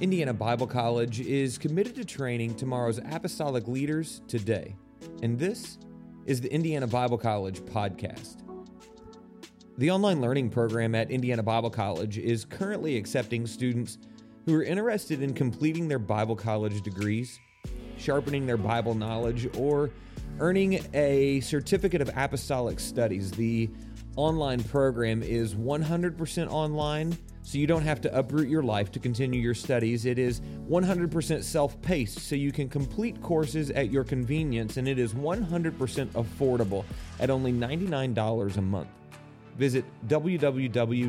Indiana Bible College is committed to training tomorrow's apostolic leaders today. And this is the Indiana Bible College podcast. The online learning program at Indiana Bible College is currently accepting students who are interested in completing their Bible college degrees, sharpening their Bible knowledge, or earning a certificate of apostolic studies. The online program is 100% online so you don't have to uproot your life to continue your studies. It is 100% self paced, so you can complete courses at your convenience, and it is 100% affordable at only $99 a month. Visit www.ibcdl.com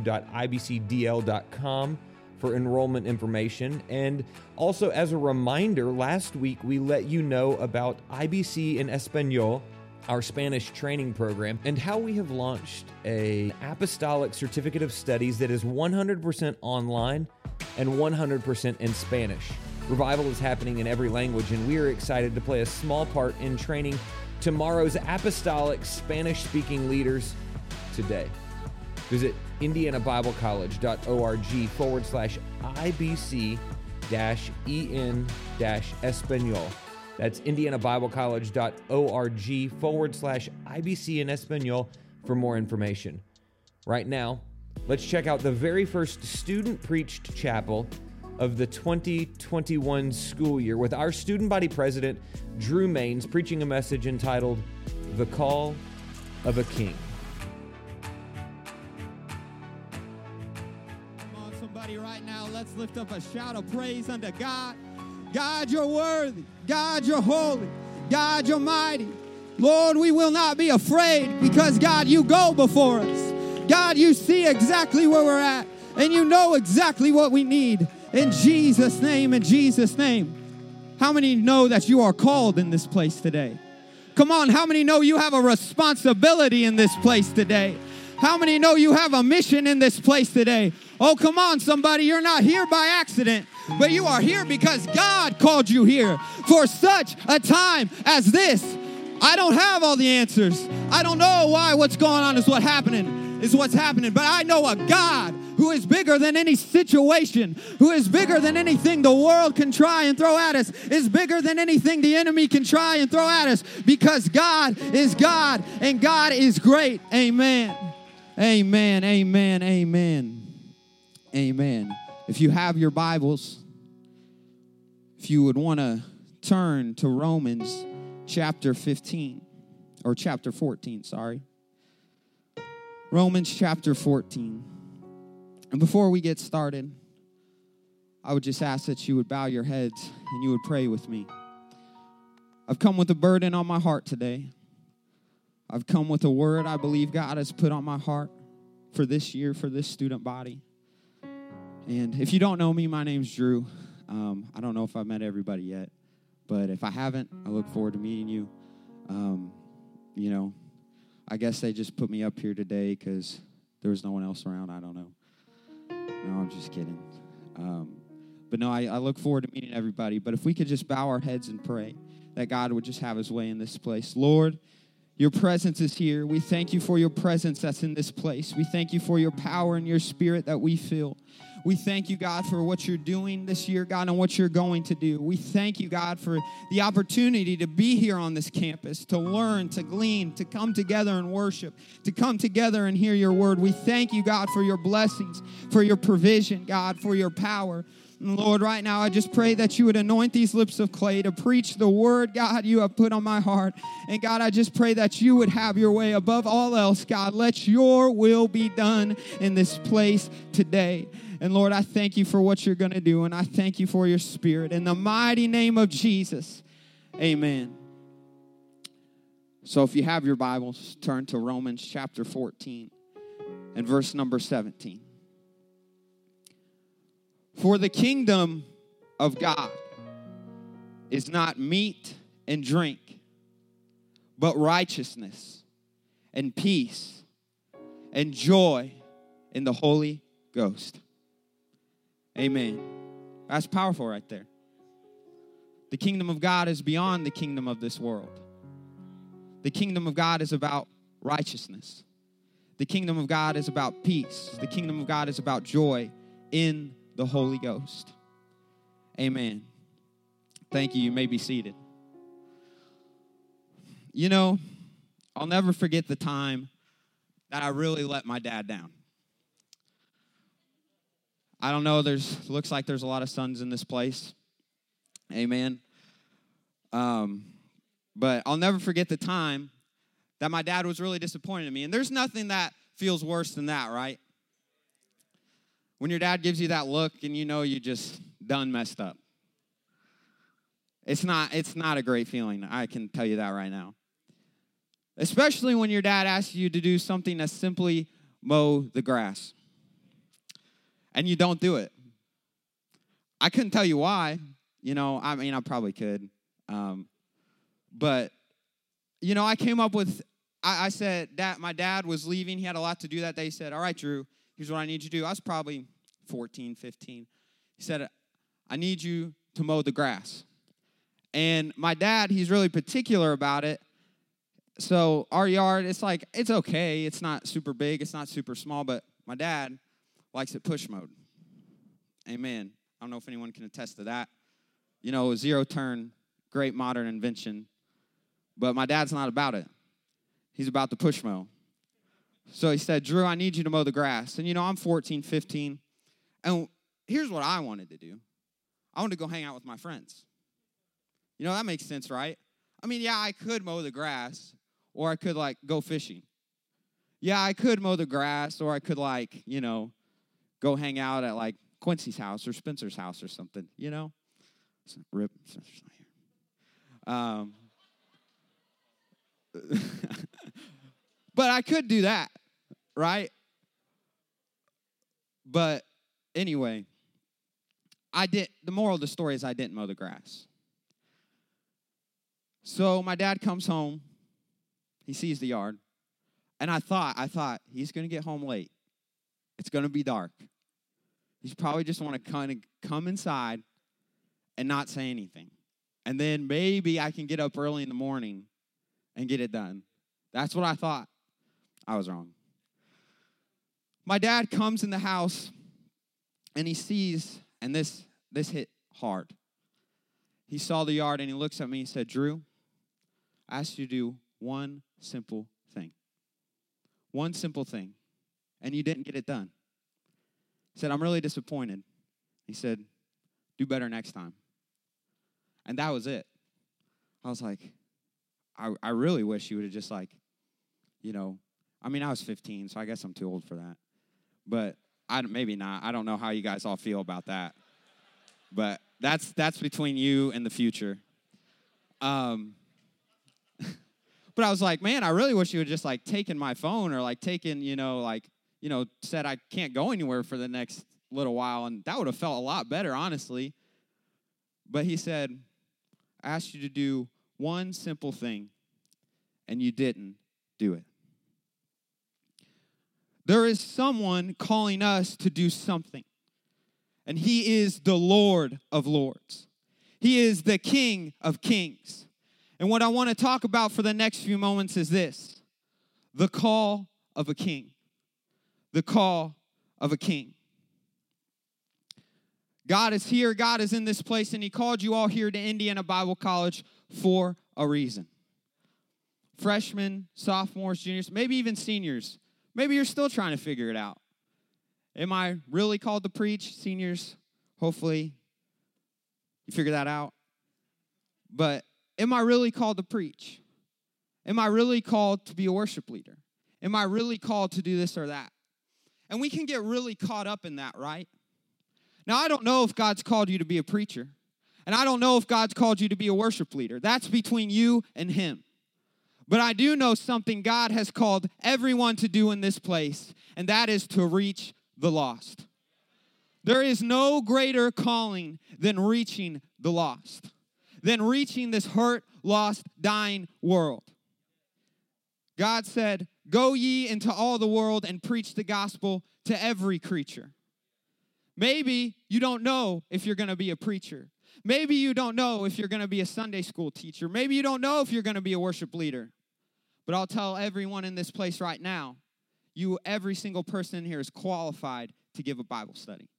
for enrollment information. And also, as a reminder, last week we let you know about IBC in Espanol our Spanish training program, and how we have launched a apostolic certificate of studies that is 100% online and 100% in Spanish. Revival is happening in every language, and we are excited to play a small part in training tomorrow's apostolic Spanish speaking leaders today. Visit indianabiblecollege.org forward slash IBC dash en dash Espanol that's indianabiblecollege.org forward slash IBC in Espanol for more information. Right now, let's check out the very first student preached chapel of the 2021 school year with our student body president, Drew Maines, preaching a message entitled The Call of a King. Come on, somebody, right now, let's lift up a shout of praise unto God. God, you're worthy. God, you're holy. God, you're mighty. Lord, we will not be afraid because, God, you go before us. God, you see exactly where we're at and you know exactly what we need. In Jesus' name, in Jesus' name. How many know that you are called in this place today? Come on, how many know you have a responsibility in this place today? How many know you have a mission in this place today? Oh, come on, somebody, you're not here by accident but you are here because God called you here for such a time as this. I don't have all the answers. I don't know why what's going on is what's happening is what's happening, but I know a God who is bigger than any situation, who is bigger than anything the world can try and throw at us, is bigger than anything the enemy can try and throw at us because God is God and God is great. Amen. Amen. Amen. Amen. Amen. If you have your Bibles, if you would want to turn to Romans chapter 15, or chapter 14, sorry. Romans chapter 14. And before we get started, I would just ask that you would bow your heads and you would pray with me. I've come with a burden on my heart today. I've come with a word I believe God has put on my heart for this year, for this student body. And if you don't know me, my name's Drew. Um, I don't know if I've met everybody yet, but if I haven't, I look forward to meeting you. Um, you know, I guess they just put me up here today because there was no one else around. I don't know. No, I'm just kidding. Um, but no, I, I look forward to meeting everybody. But if we could just bow our heads and pray that God would just have his way in this place. Lord, your presence is here. We thank you for your presence that's in this place. We thank you for your power and your spirit that we feel. We thank you, God, for what you're doing this year, God, and what you're going to do. We thank you, God, for the opportunity to be here on this campus, to learn, to glean, to come together and worship, to come together and hear your word. We thank you, God, for your blessings, for your provision, God, for your power. And Lord, right now, I just pray that you would anoint these lips of clay to preach the word, God, you have put on my heart. And God, I just pray that you would have your way above all else, God. Let your will be done in this place today. And Lord, I thank you for what you're going to do, and I thank you for your spirit. In the mighty name of Jesus, amen. So if you have your Bibles, turn to Romans chapter 14 and verse number 17. For the kingdom of God is not meat and drink, but righteousness and peace and joy in the Holy Ghost. Amen. That's powerful right there. The kingdom of God is beyond the kingdom of this world. The kingdom of God is about righteousness. The kingdom of God is about peace. The kingdom of God is about joy in the Holy Ghost. Amen. Thank you. You may be seated. You know, I'll never forget the time that I really let my dad down. I don't know, there's looks like there's a lot of sons in this place. Amen. Um, but I'll never forget the time that my dad was really disappointed in me. And there's nothing that feels worse than that, right? When your dad gives you that look and you know you just done messed up. It's not it's not a great feeling. I can tell you that right now. Especially when your dad asks you to do something as simply mow the grass. And you don't do it. I couldn't tell you why. You know, I mean, I probably could. Um, but, you know, I came up with, I, I said, that my dad was leaving. He had a lot to do that day. He said, All right, Drew, here's what I need you to do. I was probably 14, 15. He said, I need you to mow the grass. And my dad, he's really particular about it. So our yard, it's like, it's okay. It's not super big, it's not super small, but my dad likes it push mowed. Amen. I don't know if anyone can attest to that. You know, zero turn, great modern invention. But my dad's not about it. He's about the push mow. So he said, Drew, I need you to mow the grass. And you know, I'm 14, 15. And here's what I wanted to do I wanted to go hang out with my friends. You know, that makes sense, right? I mean, yeah, I could mow the grass, or I could like go fishing. Yeah, I could mow the grass, or I could like, you know, go hang out at like Quincy's house or Spencer's house or something, you know? Rip. Um, but I could do that, right? But anyway, I did the moral of the story is I didn't mow the grass. So my dad comes home, he sees the yard, and I thought, I thought he's gonna get home late. It's gonna be dark. He's probably just want to kind of come inside and not say anything. And then maybe I can get up early in the morning and get it done. That's what I thought. I was wrong. My dad comes in the house and he sees, and this this hit hard. He saw the yard and he looks at me and said, Drew, I asked you to do one simple thing. One simple thing. And you didn't get it done. He said, I'm really disappointed. He said, Do better next time. And that was it. I was like, I, I really wish you would have just like, you know, I mean, I was 15, so I guess I'm too old for that. But I maybe not. I don't know how you guys all feel about that. But that's that's between you and the future. Um, but I was like, man, I really wish you would just like taken my phone or like taken, you know, like you know, said I can't go anywhere for the next little while, and that would have felt a lot better, honestly. But he said, I asked you to do one simple thing, and you didn't do it. There is someone calling us to do something, and he is the Lord of Lords. He is the King of Kings. And what I want to talk about for the next few moments is this the call of a king the call of a king. God is here, God is in this place, and He called you all here to Indiana Bible College for a reason. Freshmen, sophomores, juniors, maybe even seniors, maybe you're still trying to figure it out. Am I really called to preach? Seniors, hopefully you figure that out. But am I really called to preach? Am I really called to be a worship leader? Am I really called to do this or that? And we can get really caught up in that, right? Now, I don't know if God's called you to be a preacher, and I don't know if God's called you to be a worship leader. That's between you and Him. But I do know something God has called everyone to do in this place, and that is to reach the lost. There is no greater calling than reaching the lost, than reaching this hurt, lost, dying world. God said, Go ye into all the world and preach the gospel to every creature. Maybe you don't know if you're going to be a preacher. Maybe you don't know if you're going to be a Sunday school teacher. Maybe you don't know if you're going to be a worship leader. But I'll tell everyone in this place right now you, every single person in here, is qualified to give a Bible study.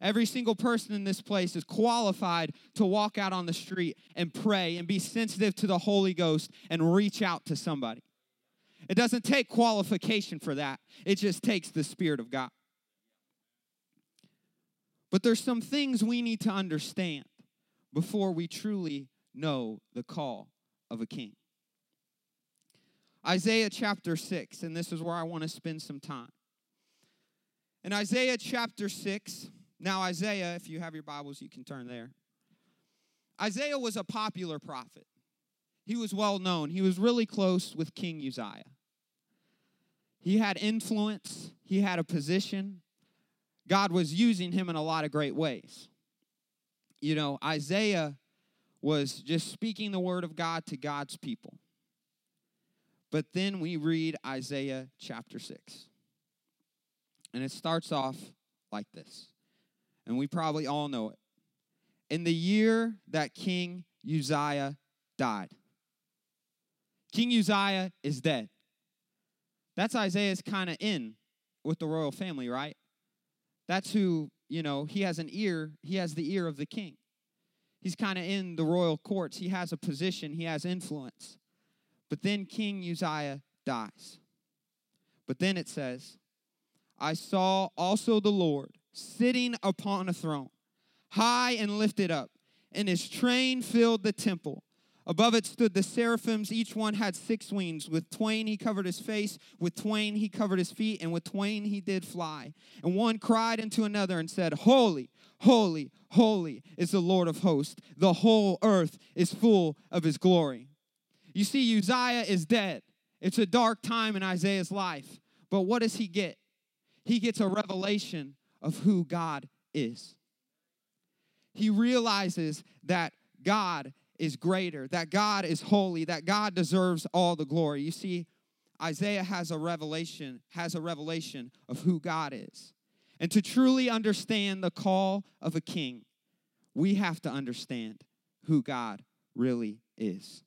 Every single person in this place is qualified to walk out on the street and pray and be sensitive to the Holy Ghost and reach out to somebody. It doesn't take qualification for that, it just takes the Spirit of God. But there's some things we need to understand before we truly know the call of a king. Isaiah chapter 6, and this is where I want to spend some time. In Isaiah chapter 6, now Isaiah, if you have your Bibles, you can turn there. Isaiah was a popular prophet. He was well known. He was really close with King Uzziah. He had influence, he had a position. God was using him in a lot of great ways. You know, Isaiah was just speaking the word of God to God's people. But then we read Isaiah chapter 6. And it starts off like this. And we probably all know it. In the year that King Uzziah died, King Uzziah is dead. That's Isaiah's kind of in with the royal family, right? That's who, you know, he has an ear, he has the ear of the king. He's kind of in the royal courts, he has a position, he has influence. But then King Uzziah dies. But then it says, I saw also the Lord sitting upon a throne, high and lifted up, and his train filled the temple. Above it stood the seraphims. Each one had six wings. With twain he covered his face, with twain he covered his feet, and with twain he did fly. And one cried unto another and said, Holy, holy, holy is the Lord of hosts. The whole earth is full of his glory. You see, Uzziah is dead. It's a dark time in Isaiah's life. But what does he get? He gets a revelation of who God is. He realizes that God is greater, that God is holy, that God deserves all the glory. You see, Isaiah has a revelation, has a revelation of who God is. And to truly understand the call of a king, we have to understand who God really is.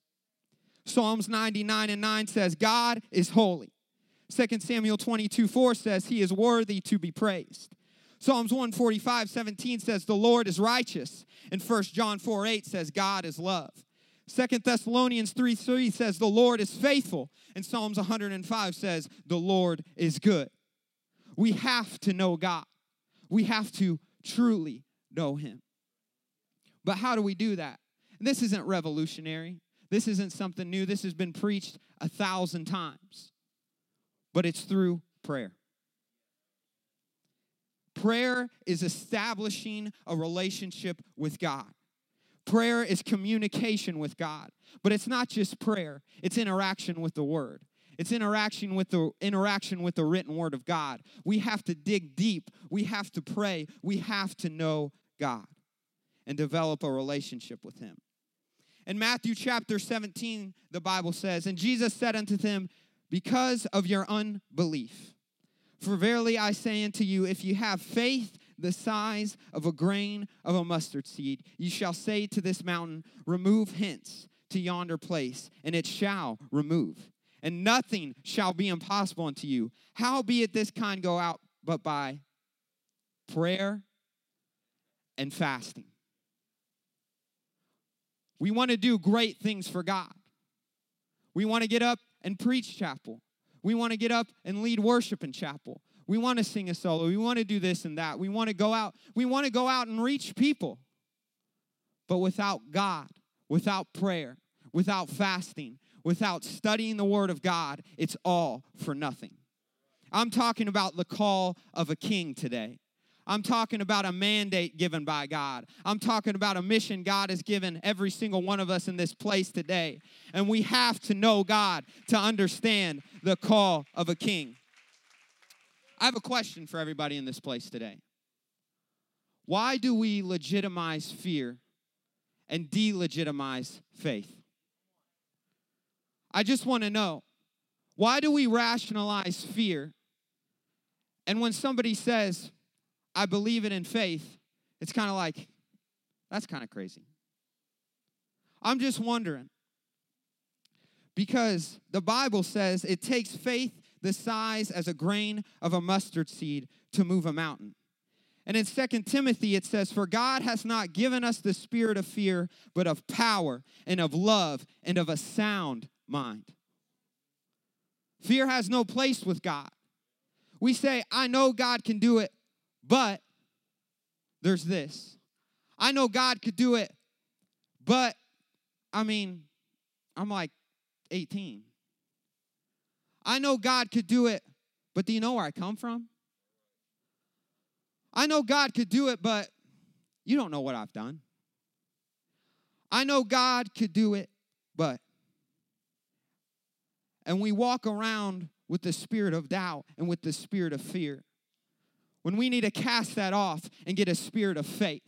Psalms 99 and 9 says, God is holy. 2 Samuel 22 4 says, He is worthy to be praised. Psalms 145, 17 says, The Lord is righteous. And 1 John 4, 8 says, God is love. 2 Thessalonians 3, 3 says, The Lord is faithful. And Psalms 105 says, The Lord is good. We have to know God. We have to truly know Him. But how do we do that? And this isn't revolutionary. This isn't something new. This has been preached a thousand times. But it's through prayer. Prayer is establishing a relationship with God. Prayer is communication with God. But it's not just prayer, it's interaction with the word. It's interaction with the interaction with the written word of God. We have to dig deep. We have to pray. We have to know God and develop a relationship with him. In Matthew chapter 17, the Bible says, And Jesus said unto them, Because of your unbelief. For verily I say unto you, if you have faith the size of a grain of a mustard seed, you shall say to this mountain, Remove hence to yonder place, and it shall remove. And nothing shall be impossible unto you. Howbeit this kind go out but by prayer and fasting. We want to do great things for God. We want to get up and preach chapel. We want to get up and lead worship in chapel. We want to sing a solo. We want to do this and that. We want to go out. We want to go out and reach people. But without God, without prayer, without fasting, without studying the Word of God, it's all for nothing. I'm talking about the call of a king today. I'm talking about a mandate given by God. I'm talking about a mission God has given every single one of us in this place today. And we have to know God to understand the call of a king. I have a question for everybody in this place today. Why do we legitimize fear and delegitimize faith? I just want to know why do we rationalize fear? And when somebody says, I believe it in faith, it's kind of like, that's kind of crazy. I'm just wondering because the Bible says it takes faith the size as a grain of a mustard seed to move a mountain. And in Second Timothy, it says, For God has not given us the spirit of fear, but of power and of love and of a sound mind. Fear has no place with God. We say, I know God can do it, but there's this. I know God could do it, but I mean, I'm like 18. I know God could do it, but do you know where I come from? I know God could do it, but you don't know what I've done. I know God could do it, but. And we walk around with the spirit of doubt and with the spirit of fear. When we need to cast that off and get a spirit of faith.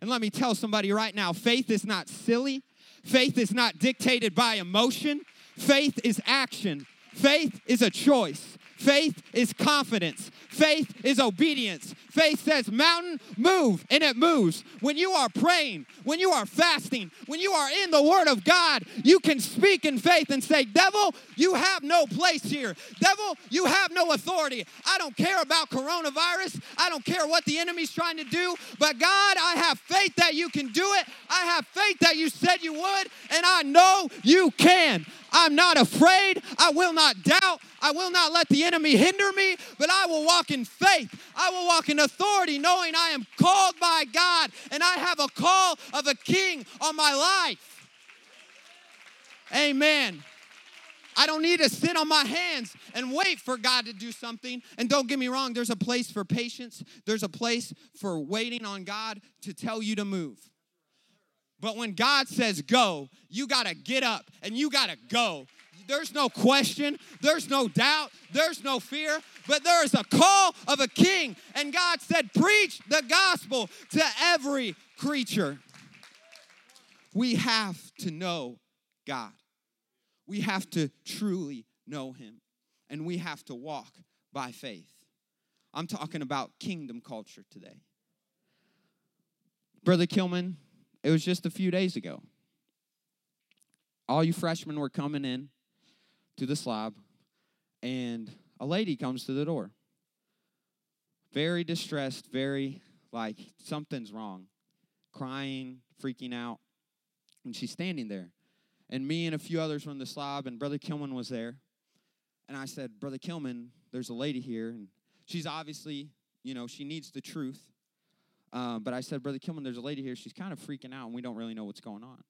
And let me tell somebody right now faith is not silly, faith is not dictated by emotion, faith is action, faith is a choice. Faith is confidence. Faith is obedience. Faith says, Mountain, move, and it moves. When you are praying, when you are fasting, when you are in the Word of God, you can speak in faith and say, Devil, you have no place here. Devil, you have no authority. I don't care about coronavirus. I don't care what the enemy's trying to do. But God, I have faith that you can do it. I have faith that you said you would, and I know you can. I'm not afraid. I will not doubt. I will not let the enemy hinder me, but I will walk in faith. I will walk in authority, knowing I am called by God and I have a call of a king on my life. Amen. I don't need to sit on my hands and wait for God to do something. And don't get me wrong, there's a place for patience, there's a place for waiting on God to tell you to move. But when God says go, you got to get up and you got to go. There's no question, there's no doubt, there's no fear, but there is a call of a king. And God said, Preach the gospel to every creature. We have to know God, we have to truly know Him, and we have to walk by faith. I'm talking about kingdom culture today. Brother Kilman, it was just a few days ago. All you freshmen were coming in to the slab, and a lady comes to the door. Very distressed, very like something's wrong, crying, freaking out. And she's standing there. And me and a few others were in the slab, and Brother Kilman was there. And I said, Brother Kilman, there's a lady here, and she's obviously, you know, she needs the truth. Um, but I said, Brother Kilman, there's a lady here. She's kind of freaking out, and we don't really know what's going on.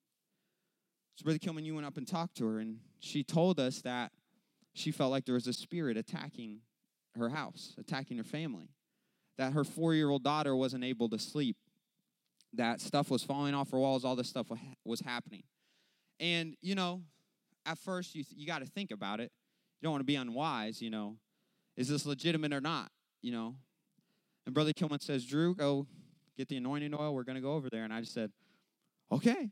So, Brother Kilman, you went up and talked to her, and she told us that she felt like there was a spirit attacking her house, attacking her family. That her four year old daughter wasn't able to sleep. That stuff was falling off her walls, all this stuff was happening. And, you know, at first you, you got to think about it. You don't want to be unwise, you know. Is this legitimate or not? You know. And Brother Kilman says, Drew, go get the anointing oil. We're going to go over there. And I just said, okay,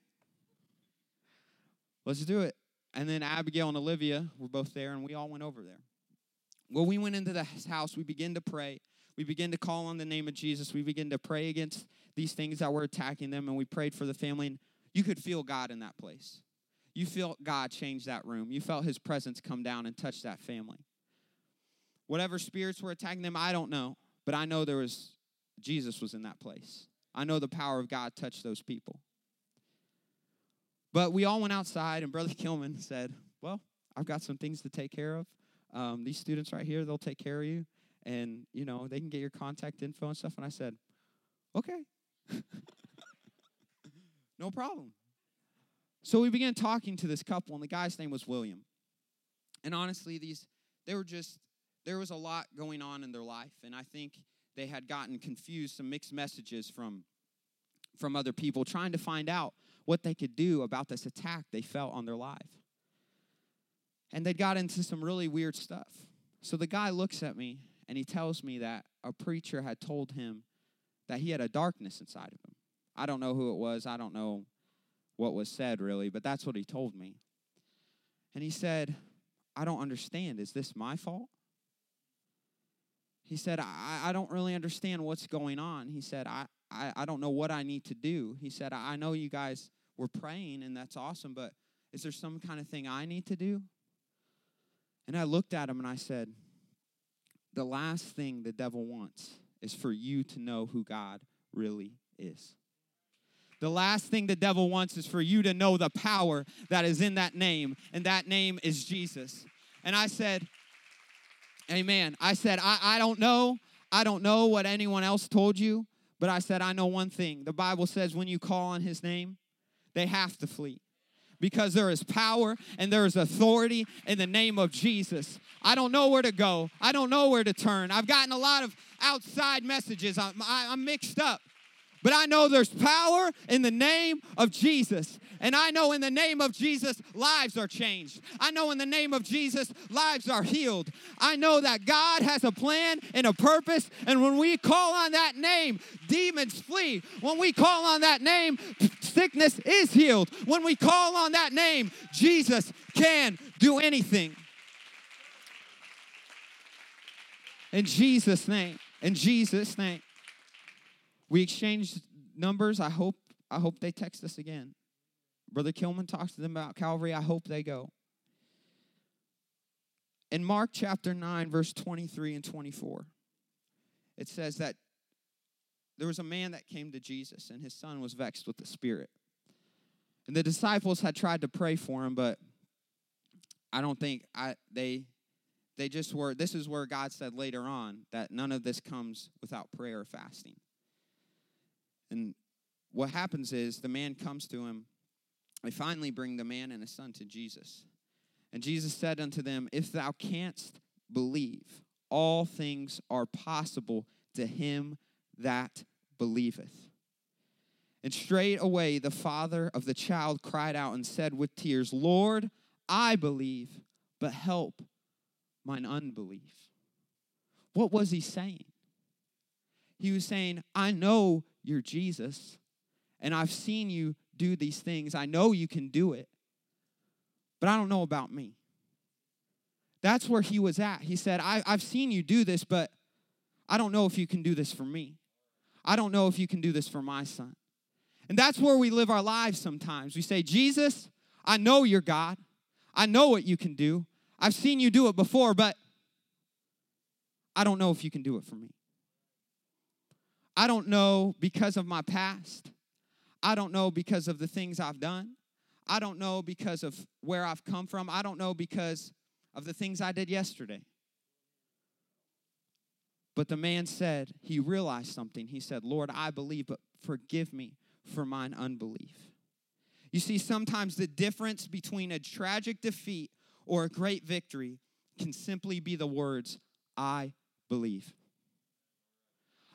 let's do it. And then Abigail and Olivia were both there, and we all went over there. Well, we went into the house. We began to pray. We began to call on the name of Jesus. We began to pray against these things that were attacking them, and we prayed for the family. And you could feel God in that place. You felt God change that room. You felt His presence come down and touch that family. Whatever spirits were attacking them, I don't know. But I know there was Jesus was in that place. I know the power of God touched those people. But we all went outside, and Brother Kilman said, Well, I've got some things to take care of. Um, these students right here, they'll take care of you. And, you know, they can get your contact info and stuff. And I said, Okay. no problem. So we began talking to this couple, and the guy's name was William. And honestly, these, they were just, there was a lot going on in their life. And I think they had gotten confused, some mixed messages from, from other people, trying to find out what they could do about this attack they felt on their life. And they got into some really weird stuff. So the guy looks at me and he tells me that a preacher had told him that he had a darkness inside of him. I don't know who it was. I don't know what was said really, but that's what he told me. And he said, I don't understand. Is this my fault? He said, I, I don't really understand what's going on. He said, I, I, I don't know what I need to do. He said, I know you guys were praying, and that's awesome, but is there some kind of thing I need to do? And I looked at him and I said, The last thing the devil wants is for you to know who God really is. The last thing the devil wants is for you to know the power that is in that name, and that name is Jesus. And I said, Amen. I said, I, I don't know. I don't know what anyone else told you, but I said, I know one thing. The Bible says when you call on his name, they have to flee because there is power and there is authority in the name of Jesus. I don't know where to go. I don't know where to turn. I've gotten a lot of outside messages. I'm, I, am i am mixed up. But I know there's power in the name of Jesus. And I know in the name of Jesus, lives are changed. I know in the name of Jesus, lives are healed. I know that God has a plan and a purpose. And when we call on that name, demons flee. When we call on that name, sickness is healed. When we call on that name, Jesus can do anything. In Jesus' name. In Jesus' name. We exchanged numbers. I hope I hope they text us again. Brother Kilman talks to them about Calvary. I hope they go. In Mark chapter 9, verse 23 and 24, it says that there was a man that came to Jesus, and his son was vexed with the Spirit. And the disciples had tried to pray for him, but I don't think I they they just were this is where God said later on that none of this comes without prayer or fasting. And what happens is the man comes to him. They finally bring the man and his son to Jesus. And Jesus said unto them, If thou canst believe, all things are possible to him that believeth. And straightway the father of the child cried out and said with tears, Lord, I believe, but help mine unbelief. What was he saying? He was saying, I know you're Jesus, and I've seen you do these things. I know you can do it, but I don't know about me. That's where he was at. He said, I, have seen you do this, but I don't know if you can do this for me. I don't know if you can do this for my son. And that's where we live our lives sometimes. We say, Jesus, I know you're God. I know what you can do. I've seen you do it before, but I don't know if you can do it for me. I don't know because of my past. I don't know because of the things I've done. I don't know because of where I've come from. I don't know because of the things I did yesterday. But the man said, he realized something. He said, Lord, I believe, but forgive me for mine unbelief. You see, sometimes the difference between a tragic defeat or a great victory can simply be the words, I believe.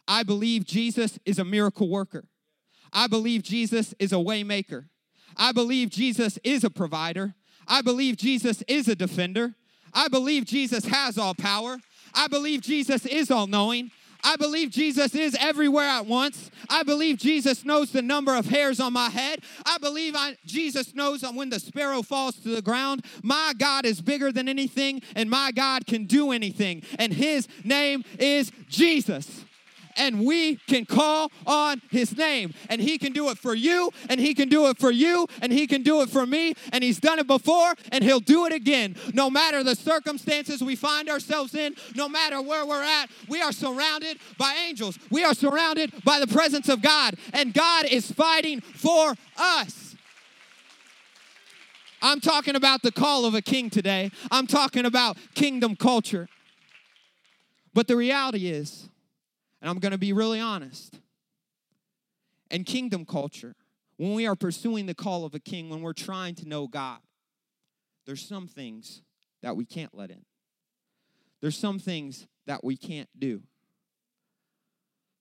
I believe Jesus is a miracle worker. I believe Jesus is a waymaker. I believe Jesus is a provider. I believe Jesus is a defender. I believe Jesus has all power. I believe Jesus is all knowing. I believe Jesus is everywhere at once. I believe Jesus knows the number of hairs on my head. I believe I, Jesus knows when the sparrow falls to the ground. My God is bigger than anything, and my God can do anything. And his name is Jesus and we can call on his name. And he can do it for you, and he can do it for you, and he can do it for me. And he's done it before, and he'll do it again. No matter the circumstances we find ourselves in, no matter where we're at, we are surrounded by angels. We are surrounded by the presence of God, and God is fighting for us. I'm talking about the call of a king today. I'm talking about kingdom culture. But the reality is, and I'm going to be really honest. And kingdom culture, when we are pursuing the call of a king, when we're trying to know God, there's some things that we can't let in. There's some things that we can't do.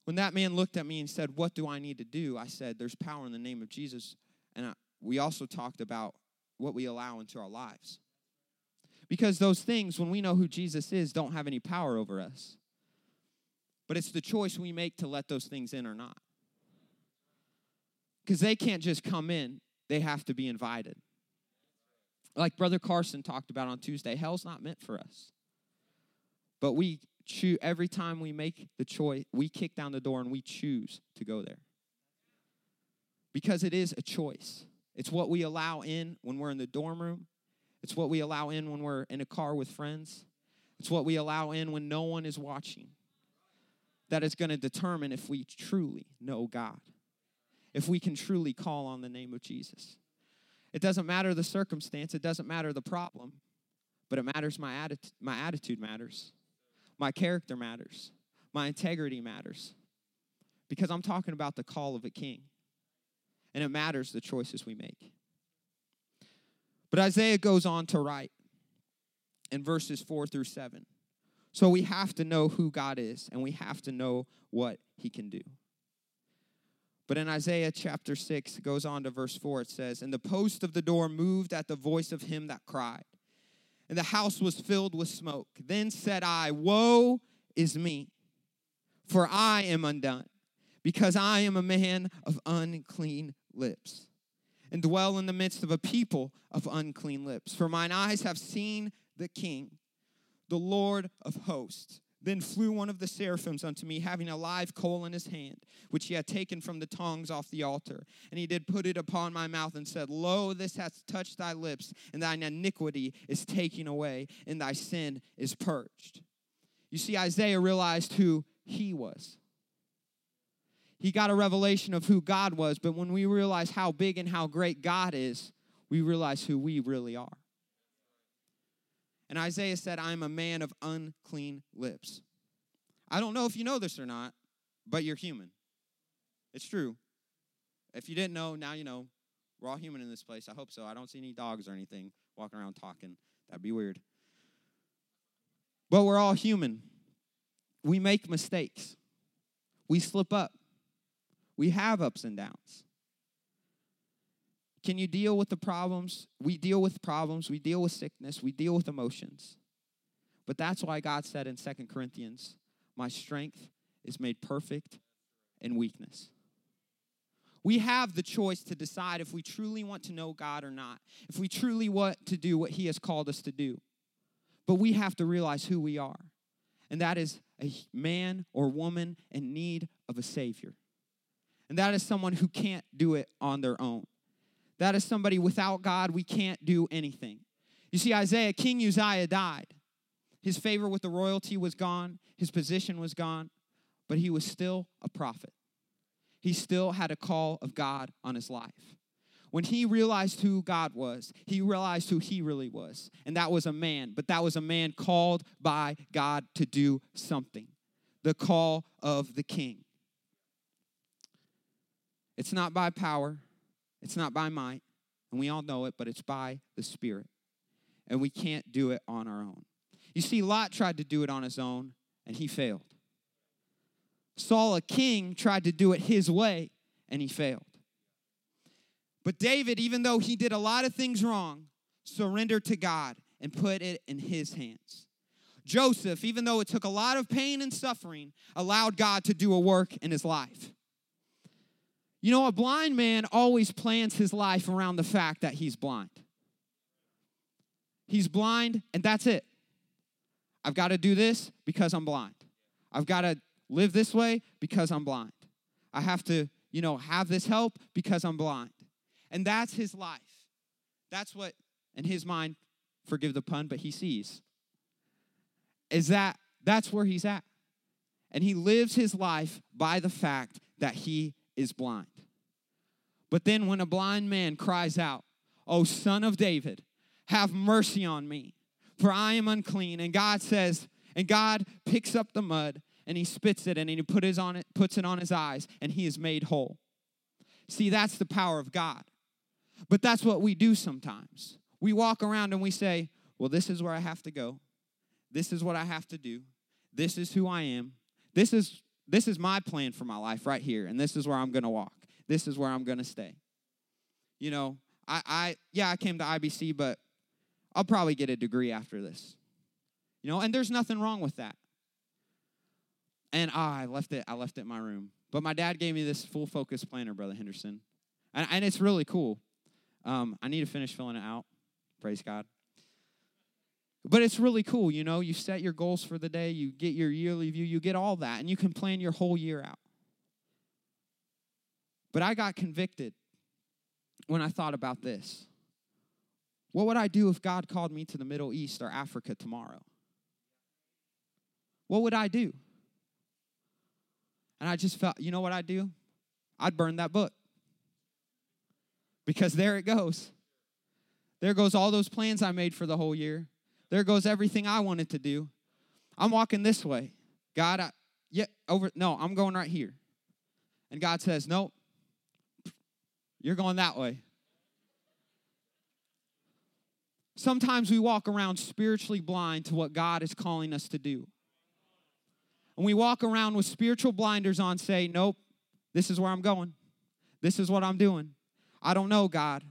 When that man looked at me and said, What do I need to do? I said, There's power in the name of Jesus. And I, we also talked about what we allow into our lives. Because those things, when we know who Jesus is, don't have any power over us. But it's the choice we make to let those things in or not. Because they can't just come in, they have to be invited. Like Brother Carson talked about on Tuesday, hell's not meant for us. But we choose every time we make the choice, we kick down the door and we choose to go there. Because it is a choice. It's what we allow in when we're in the dorm room. It's what we allow in when we're in a car with friends. It's what we allow in when no one is watching. That is going to determine if we truly know God, if we can truly call on the name of Jesus. It doesn't matter the circumstance, it doesn't matter the problem, but it matters my attitude. My attitude matters. My character matters. My integrity matters. Because I'm talking about the call of a king. And it matters the choices we make. But Isaiah goes on to write in verses 4 through 7. So we have to know who God is and we have to know what he can do. But in Isaiah chapter 6, it goes on to verse 4, it says, And the post of the door moved at the voice of him that cried, and the house was filled with smoke. Then said I, Woe is me, for I am undone, because I am a man of unclean lips, and dwell in the midst of a people of unclean lips. For mine eyes have seen the King, the Lord of hosts. Then flew one of the seraphims unto me, having a live coal in his hand, which he had taken from the tongs off the altar. And he did put it upon my mouth and said, Lo, this hath touched thy lips, and thine iniquity is taken away, and thy sin is purged. You see, Isaiah realized who he was. He got a revelation of who God was, but when we realize how big and how great God is, we realize who we really are. And Isaiah said, I'm a man of unclean lips. I don't know if you know this or not, but you're human. It's true. If you didn't know, now you know. We're all human in this place. I hope so. I don't see any dogs or anything walking around talking. That'd be weird. But we're all human. We make mistakes. We slip up. We have ups and downs. Can you deal with the problems? We deal with problems, we deal with sickness, we deal with emotions. But that's why God said in Second Corinthians, My strength is made perfect in weakness. We have the choice to decide if we truly want to know God or not, if we truly want to do what He has called us to do. But we have to realize who we are, and that is a man or woman in need of a Savior. And that is someone who can't do it on their own. That is somebody without God, we can't do anything. You see, Isaiah, King Uzziah died. His favor with the royalty was gone, his position was gone, but he was still a prophet. He still had a call of God on his life. When he realized who God was, he realized who he really was. And that was a man, but that was a man called by God to do something the call of the king. It's not by power, it's not by might, and we all know it, but it's by the Spirit. And we can't do it on our own. You see, Lot tried to do it on his own, and he failed. Saul, a king, tried to do it his way, and he failed. But David, even though he did a lot of things wrong, surrendered to God and put it in his hands. Joseph, even though it took a lot of pain and suffering, allowed God to do a work in his life. You know, a blind man always plans his life around the fact that he's blind. He's blind, and that's it. I've got to do this because I'm blind. I've got to live this way because I'm blind. I have to, you know, have this help because I'm blind. And that's his life. That's what, in his mind, forgive the pun, but he sees. Is that that's where he's at. And he lives his life by the fact that he is blind. But then when a blind man cries out, O son of David, have mercy on me, for I am unclean. And God says, and God picks up the mud and he spits it and he put his on it, puts it on his eyes and he is made whole. See, that's the power of God. But that's what we do sometimes. We walk around and we say, well, this is where I have to go. This is what I have to do. This is who I am. This is this is my plan for my life right here, and this is where I'm going to walk. This is where I'm going to stay. You know, I, I, yeah, I came to IBC, but I'll probably get a degree after this. You know, and there's nothing wrong with that. And ah, I left it, I left it in my room. But my dad gave me this full focus planner, Brother Henderson. And, and it's really cool. Um, I need to finish filling it out. Praise God. But it's really cool, you know. You set your goals for the day, you get your yearly view, you get all that, and you can plan your whole year out. But I got convicted when I thought about this. What would I do if God called me to the Middle East or Africa tomorrow? What would I do? And I just felt, you know what I'd do? I'd burn that book. Because there it goes. There goes all those plans I made for the whole year. There goes everything I wanted to do. I'm walking this way. God, I, yeah, over, no, I'm going right here. And God says, nope, you're going that way. Sometimes we walk around spiritually blind to what God is calling us to do. And we walk around with spiritual blinders on, say, Nope, this is where I'm going. This is what I'm doing. I don't know, God.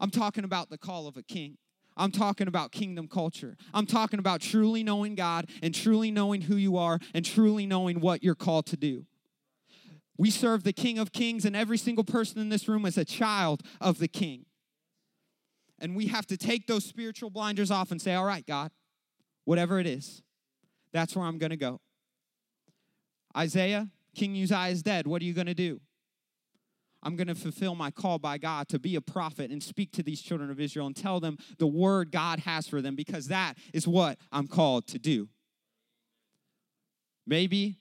I'm talking about the call of a king. I'm talking about kingdom culture. I'm talking about truly knowing God and truly knowing who you are and truly knowing what you're called to do. We serve the King of Kings, and every single person in this room is a child of the King. And we have to take those spiritual blinders off and say, All right, God, whatever it is, that's where I'm going to go. Isaiah, King Uzziah is dead. What are you going to do? I'm going to fulfill my call by God to be a prophet and speak to these children of Israel and tell them the word God has for them because that is what I'm called to do. Maybe,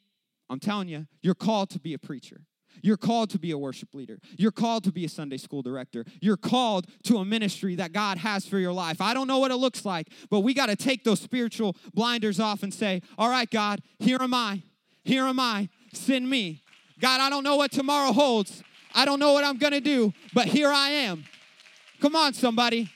I'm telling you, you're called to be a preacher. You're called to be a worship leader. You're called to be a Sunday school director. You're called to a ministry that God has for your life. I don't know what it looks like, but we got to take those spiritual blinders off and say, All right, God, here am I. Here am I. Send me. God, I don't know what tomorrow holds. I don't know what I'm going to do, but here I am. Come on, somebody.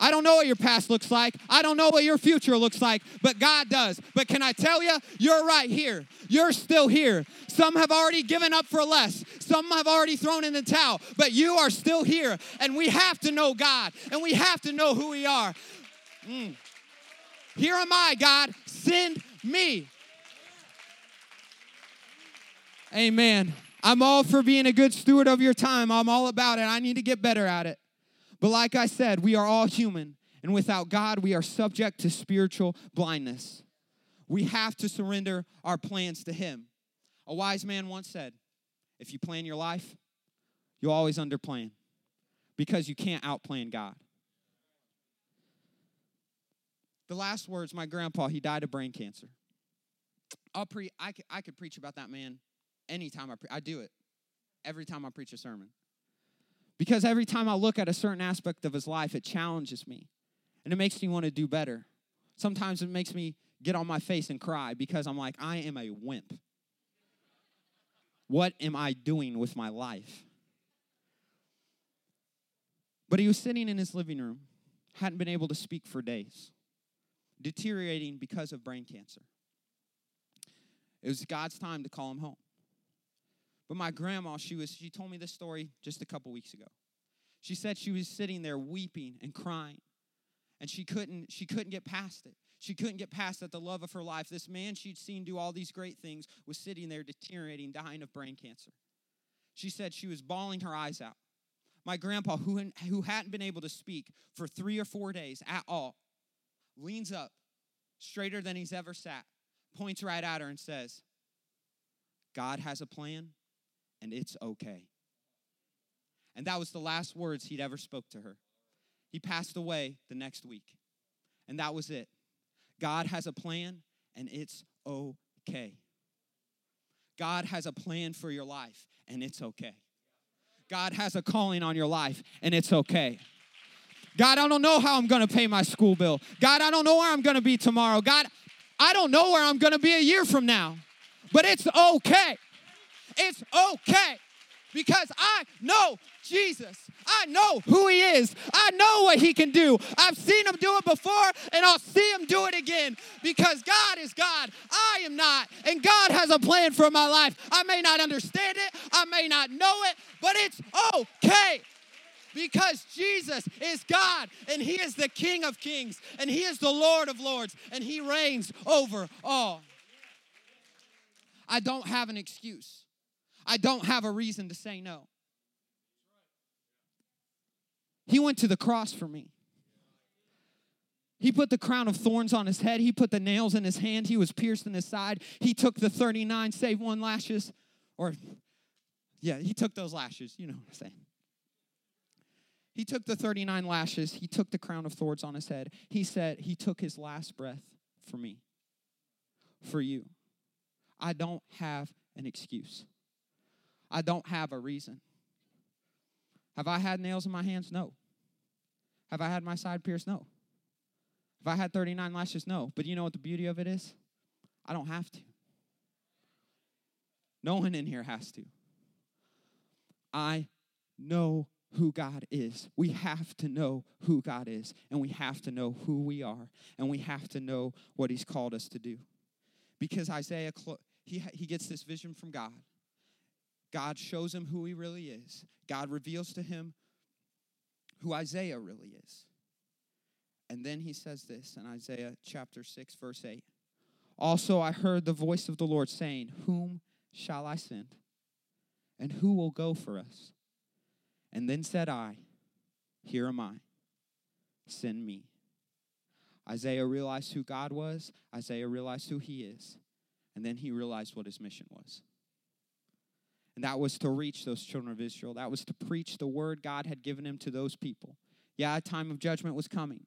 I don't know what your past looks like. I don't know what your future looks like, but God does. But can I tell you, you're right here. You're still here. Some have already given up for less, some have already thrown in the towel, but you are still here. And we have to know God and we have to know who we are. Mm. Here am I, God. Send me. Amen. I'm all for being a good steward of your time. I'm all about it. I need to get better at it. But like I said, we are all human, and without God, we are subject to spiritual blindness. We have to surrender our plans to Him. A wise man once said, If you plan your life, you'll always underplan because you can't outplan God. The last words, my grandpa, he died of brain cancer. I'll pre- I, I could preach about that man anytime I pre- I do it every time I preach a sermon. Because every time I look at a certain aspect of his life, it challenges me and it makes me want to do better. Sometimes it makes me get on my face and cry because I'm like, I am a wimp. What am I doing with my life? But he was sitting in his living room, hadn't been able to speak for days, deteriorating because of brain cancer. It was God's time to call him home. But my grandma, she was she told me this story just a couple weeks ago. She said she was sitting there weeping and crying. And she couldn't she couldn't get past it. She couldn't get past that the love of her life, this man she'd seen do all these great things, was sitting there deteriorating, dying of brain cancer. She said she was bawling her eyes out. My grandpa, who, who hadn't been able to speak for three or four days at all, leans up, straighter than he's ever sat, points right at her and says, God has a plan and it's okay. And that was the last words he'd ever spoke to her. He passed away the next week. And that was it. God has a plan and it's okay. God has a plan for your life and it's okay. God has a calling on your life and it's okay. God, I don't know how I'm going to pay my school bill. God, I don't know where I'm going to be tomorrow. God, I don't know where I'm going to be a year from now. But it's okay. It's okay because I know Jesus. I know who he is. I know what he can do. I've seen him do it before and I'll see him do it again because God is God. I am not. And God has a plan for my life. I may not understand it, I may not know it, but it's okay. Because Jesus is God and He is the King of Kings and He is the Lord of Lords and He reigns over all. I don't have an excuse. I don't have a reason to say no. He went to the cross for me. He put the crown of thorns on his head. He put the nails in his hand. He was pierced in his side. He took the 39 save one lashes, or yeah, he took those lashes. You know what I'm saying. He took the 39 lashes. He took the crown of thorns on his head. He said, He took his last breath for me, for you. I don't have an excuse. I don't have a reason. Have I had nails in my hands? No. Have I had my side pierced? No. Have I had 39 lashes? No. But you know what the beauty of it is? I don't have to. No one in here has to. I know who God is. We have to know who God is, and we have to know who we are, and we have to know what He's called us to do. Because Isaiah, he, he gets this vision from God. God shows him who he really is. God reveals to him who Isaiah really is. And then he says this in Isaiah chapter 6, verse 8 Also, I heard the voice of the Lord saying, Whom shall I send? And who will go for us? And then said I, Here am I, send me. Isaiah realized who God was, Isaiah realized who he is, and then he realized what his mission was. And that was to reach those children of Israel. That was to preach the word God had given him to those people. Yeah, a time of judgment was coming.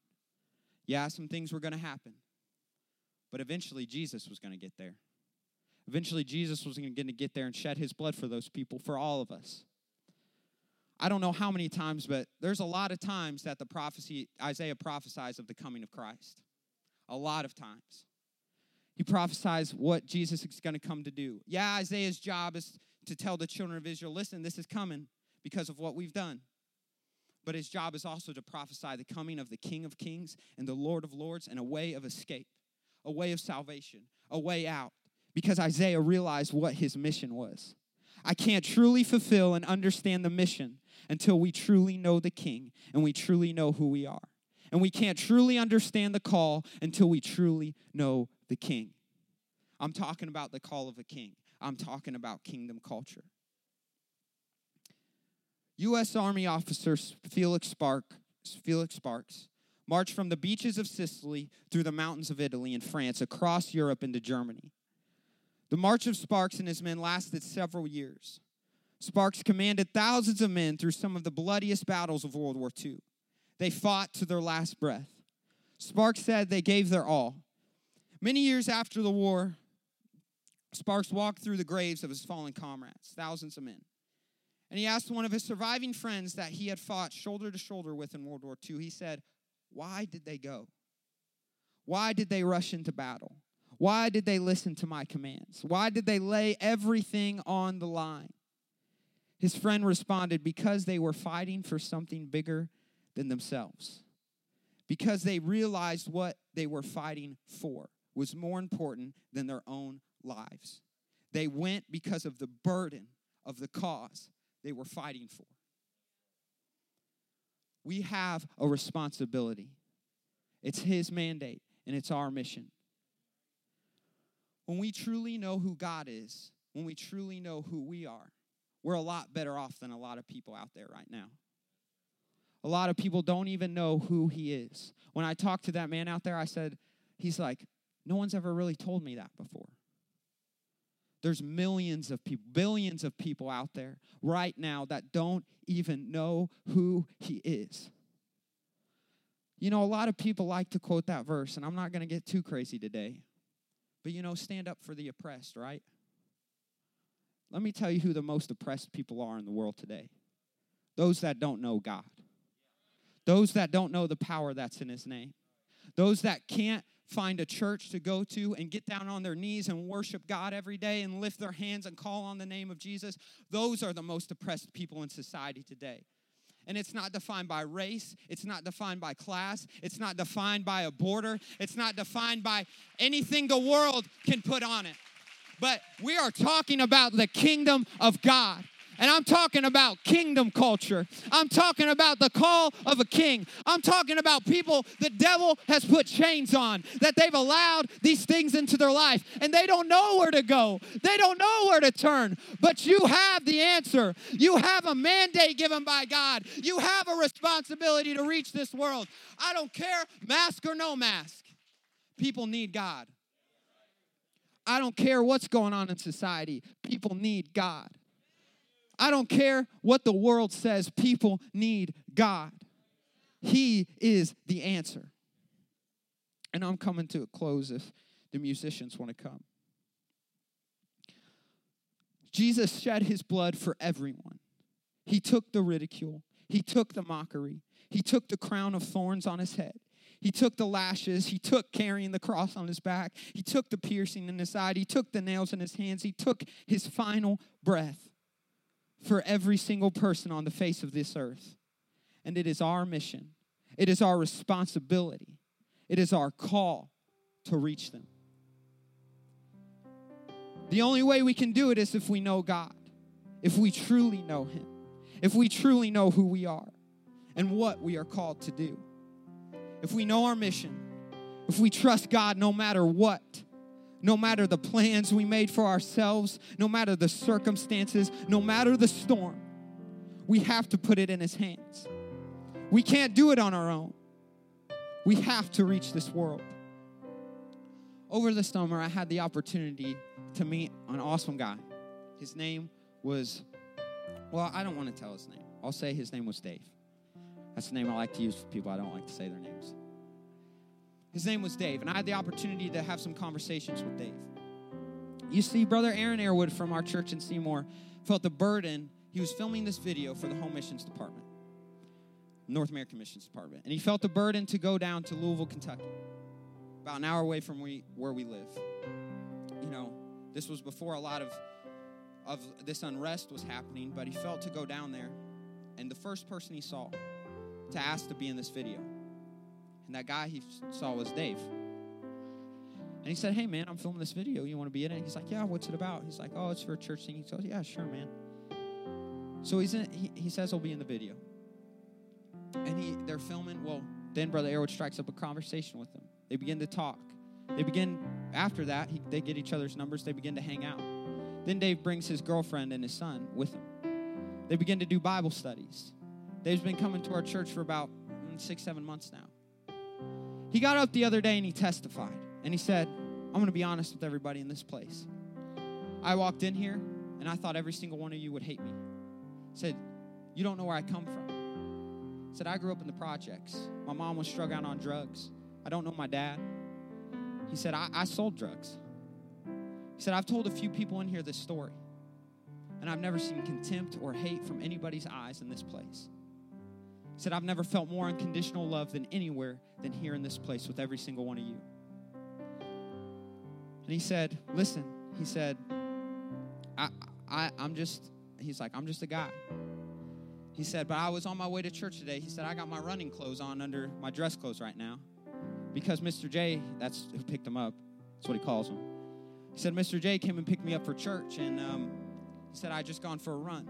Yeah, some things were going to happen. But eventually, Jesus was going to get there. Eventually, Jesus was going to get there and shed his blood for those people, for all of us. I don't know how many times, but there's a lot of times that the prophecy, Isaiah prophesies of the coming of Christ. A lot of times. He prophesies what Jesus is going to come to do. Yeah, Isaiah's job is to tell the children of Israel, listen, this is coming because of what we've done. But his job is also to prophesy the coming of the King of Kings and the Lord of Lords and a way of escape, a way of salvation, a way out, because Isaiah realized what his mission was. I can't truly fulfill and understand the mission until we truly know the King and we truly know who we are. And we can't truly understand the call until we truly know the King. I'm talking about the call of a king, I'm talking about kingdom culture. U.S. Army officer Felix, Spark, Felix Sparks marched from the beaches of Sicily through the mountains of Italy and France across Europe into Germany. The march of Sparks and his men lasted several years. Sparks commanded thousands of men through some of the bloodiest battles of World War II. They fought to their last breath. Sparks said they gave their all. Many years after the war, Sparks walked through the graves of his fallen comrades, thousands of men. And he asked one of his surviving friends that he had fought shoulder to shoulder with in World War II, he said, Why did they go? Why did they rush into battle? Why did they listen to my commands? Why did they lay everything on the line? His friend responded, Because they were fighting for something bigger than themselves. Because they realized what they were fighting for was more important than their own lives. They went because of the burden of the cause they were fighting for. We have a responsibility. It's His mandate and it's our mission. When we truly know who God is, when we truly know who we are, we're a lot better off than a lot of people out there right now. A lot of people don't even know who he is. When I talked to that man out there, I said, he's like, no one's ever really told me that before. There's millions of people, billions of people out there right now that don't even know who he is. You know, a lot of people like to quote that verse, and I'm not going to get too crazy today. But you know, stand up for the oppressed, right? Let me tell you who the most oppressed people are in the world today those that don't know God, those that don't know the power that's in His name, those that can't find a church to go to and get down on their knees and worship God every day and lift their hands and call on the name of Jesus. Those are the most oppressed people in society today. And it's not defined by race. It's not defined by class. It's not defined by a border. It's not defined by anything the world can put on it. But we are talking about the kingdom of God. And I'm talking about kingdom culture. I'm talking about the call of a king. I'm talking about people the devil has put chains on, that they've allowed these things into their life, and they don't know where to go. They don't know where to turn. But you have the answer. You have a mandate given by God. You have a responsibility to reach this world. I don't care, mask or no mask. People need God. I don't care what's going on in society. People need God. I don't care what the world says, people need God. He is the answer. And I'm coming to a close if the musicians want to come. Jesus shed his blood for everyone. He took the ridicule, he took the mockery, he took the crown of thorns on his head. He took the lashes. He took carrying the cross on his back. He took the piercing in his side. He took the nails in his hands. He took his final breath for every single person on the face of this earth. And it is our mission, it is our responsibility, it is our call to reach them. The only way we can do it is if we know God, if we truly know Him, if we truly know who we are and what we are called to do. If we know our mission, if we trust God no matter what, no matter the plans we made for ourselves, no matter the circumstances, no matter the storm, we have to put it in His hands. We can't do it on our own. We have to reach this world. Over the summer, I had the opportunity to meet an awesome guy. His name was, well, I don't want to tell his name. I'll say his name was Dave. That's the name I like to use for people I don't like to say their names. His name was Dave, and I had the opportunity to have some conversations with Dave. You see, Brother Aaron Airwood from our church in Seymour felt the burden. He was filming this video for the Home Missions Department, North American Missions Department, and he felt the burden to go down to Louisville, Kentucky, about an hour away from we, where we live. You know, this was before a lot of, of this unrest was happening, but he felt to go down there, and the first person he saw to ask to be in this video. And that guy he saw was Dave. And he said, Hey, man, I'm filming this video. You want to be in it? He's like, Yeah, what's it about? He's like, Oh, it's for a church thing. He goes, Yeah, sure, man. So he's in, he, he says he'll be in the video. And he they're filming. Well, then Brother Airwood strikes up a conversation with them. They begin to talk. They begin, after that, he, they get each other's numbers. They begin to hang out. Then Dave brings his girlfriend and his son with him. They begin to do Bible studies. Dave's been coming to our church for about mm, six, seven months now. He got up the other day and he testified. And he said, I'm going to be honest with everybody in this place. I walked in here and I thought every single one of you would hate me. Said, You don't know where I come from. Said, I grew up in the projects. My mom was strung out on drugs. I don't know my dad. He said, I, I sold drugs. He said, I've told a few people in here this story, and I've never seen contempt or hate from anybody's eyes in this place. Said, I've never felt more unconditional love than anywhere than here in this place with every single one of you. And he said, Listen, he said, I, I, I'm just, he's like, I'm just a guy. He said, But I was on my way to church today. He said, I got my running clothes on under my dress clothes right now because Mr. J, that's who picked him up, that's what he calls him. He said, Mr. J came and picked me up for church, and um, he said, I just gone for a run.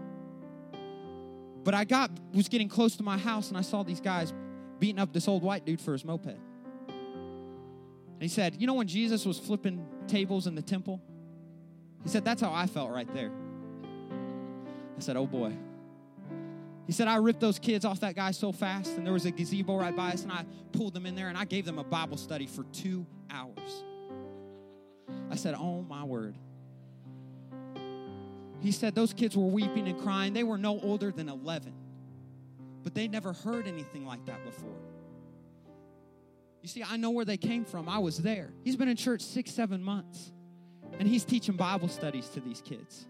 But I got was getting close to my house and I saw these guys beating up this old white dude for his moped. And he said, You know when Jesus was flipping tables in the temple? He said, That's how I felt right there. I said, Oh boy. He said, I ripped those kids off that guy so fast, and there was a gazebo right by us, and I pulled them in there and I gave them a Bible study for two hours. I said, Oh my word. He said those kids were weeping and crying. They were no older than 11, but they never heard anything like that before. You see, I know where they came from. I was there. He's been in church six, seven months, and he's teaching Bible studies to these kids.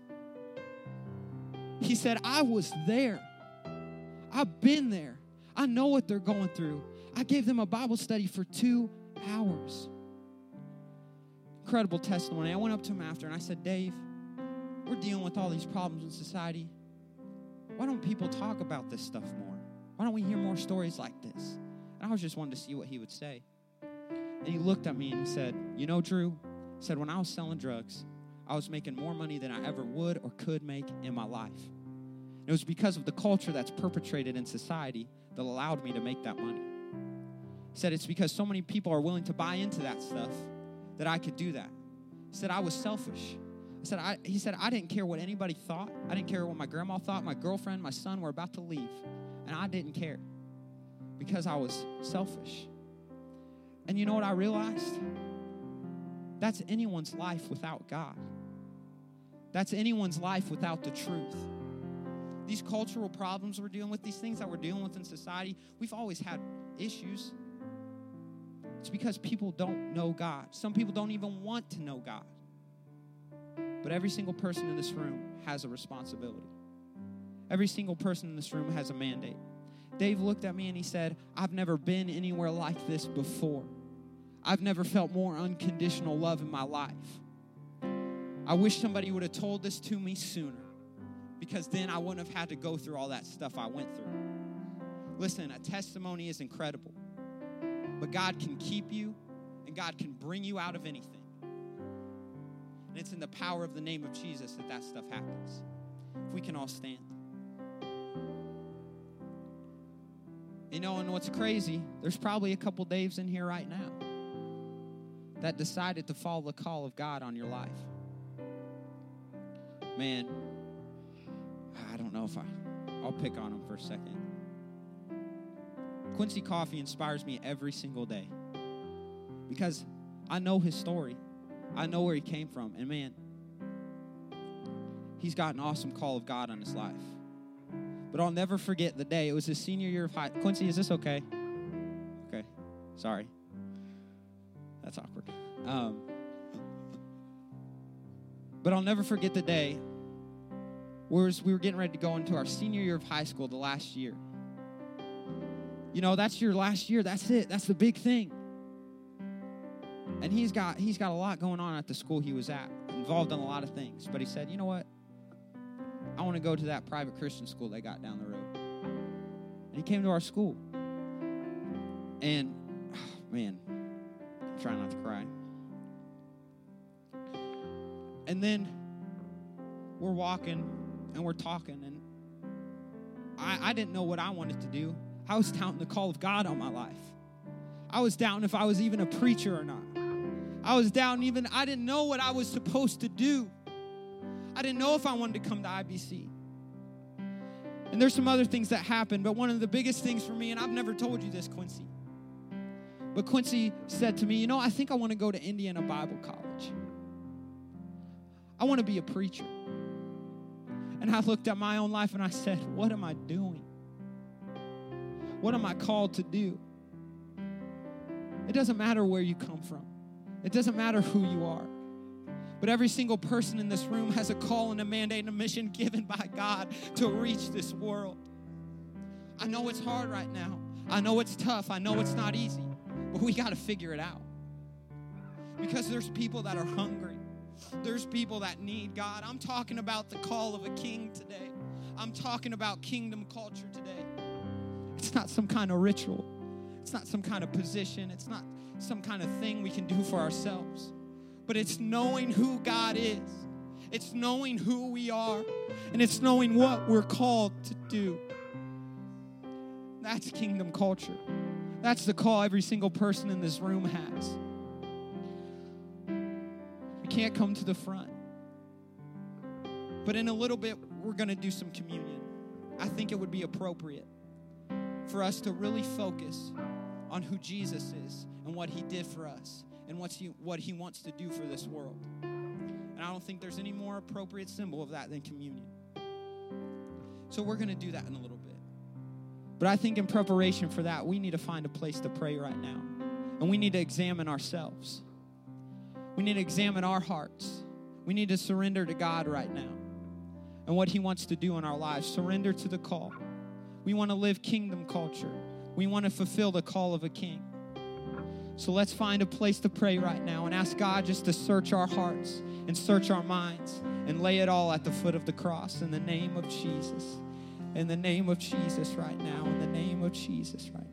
He said, I was there. I've been there. I know what they're going through. I gave them a Bible study for two hours. Incredible testimony. I went up to him after and I said, Dave, we're dealing with all these problems in society. Why don't people talk about this stuff more? Why don't we hear more stories like this? And I was just wanting to see what he would say. And he looked at me and he said, You know, Drew, he said, when I was selling drugs, I was making more money than I ever would or could make in my life. And it was because of the culture that's perpetrated in society that allowed me to make that money. He said, It's because so many people are willing to buy into that stuff that I could do that. He said, I was selfish. Said, I, he said, I didn't care what anybody thought. I didn't care what my grandma thought. My girlfriend, my son were about to leave. And I didn't care because I was selfish. And you know what I realized? That's anyone's life without God. That's anyone's life without the truth. These cultural problems we're dealing with, these things that we're dealing with in society, we've always had issues. It's because people don't know God. Some people don't even want to know God. But every single person in this room has a responsibility. Every single person in this room has a mandate. Dave looked at me and he said, I've never been anywhere like this before. I've never felt more unconditional love in my life. I wish somebody would have told this to me sooner because then I wouldn't have had to go through all that stuff I went through. Listen, a testimony is incredible, but God can keep you and God can bring you out of anything. And it's in the power of the name of Jesus that that stuff happens. If we can all stand. You know, and what's crazy, there's probably a couple Daves in here right now that decided to follow the call of God on your life. Man, I don't know if I, I'll pick on him for a second. Quincy Coffee inspires me every single day because I know his story. I know where he came from. And man, he's got an awesome call of God on his life. But I'll never forget the day. It was his senior year of high. Quincy, is this okay? Okay. Sorry. That's awkward. Um, but I'll never forget the day. Whereas we were getting ready to go into our senior year of high school, the last year. You know, that's your last year. That's it. That's the big thing. And he's got he's got a lot going on at the school he was at, involved in a lot of things. But he said, you know what? I want to go to that private Christian school they got down the road. And he came to our school. And oh, man, I'm trying not to cry. And then we're walking and we're talking, and I, I didn't know what I wanted to do. I was doubting the call of God on my life. I was doubting if I was even a preacher or not. I was down even, I didn't know what I was supposed to do. I didn't know if I wanted to come to IBC. And there's some other things that happened, but one of the biggest things for me, and I've never told you this, Quincy, but Quincy said to me, You know, I think I want to go to Indiana Bible College. I want to be a preacher. And I looked at my own life and I said, What am I doing? What am I called to do? It doesn't matter where you come from, it doesn't matter who you are. But every single person in this room has a call and a mandate and a mission given by God to reach this world. I know it's hard right now. I know it's tough. I know it's not easy. But we got to figure it out. Because there's people that are hungry. There's people that need God. I'm talking about the call of a king today. I'm talking about kingdom culture today. It's not some kind of ritual. It's not some kind of position. It's not some kind of thing we can do for ourselves but it's knowing who God is. It's knowing who we are, and it's knowing what we're called to do. That's kingdom culture. That's the call every single person in this room has. We can't come to the front. But in a little bit, we're going to do some communion. I think it would be appropriate for us to really focus on who Jesus is and what he did for us and what's he, what he wants to do for this world. And I don't think there's any more appropriate symbol of that than communion. So we're going to do that in a little bit. But I think in preparation for that, we need to find a place to pray right now. And we need to examine ourselves. We need to examine our hearts. We need to surrender to God right now and what He wants to do in our lives. Surrender to the call. We want to live kingdom culture, we want to fulfill the call of a king. So let's find a place to pray right now and ask God just to search our hearts and search our minds and lay it all at the foot of the cross in the name of Jesus. In the name of Jesus right now. In the name of Jesus right now.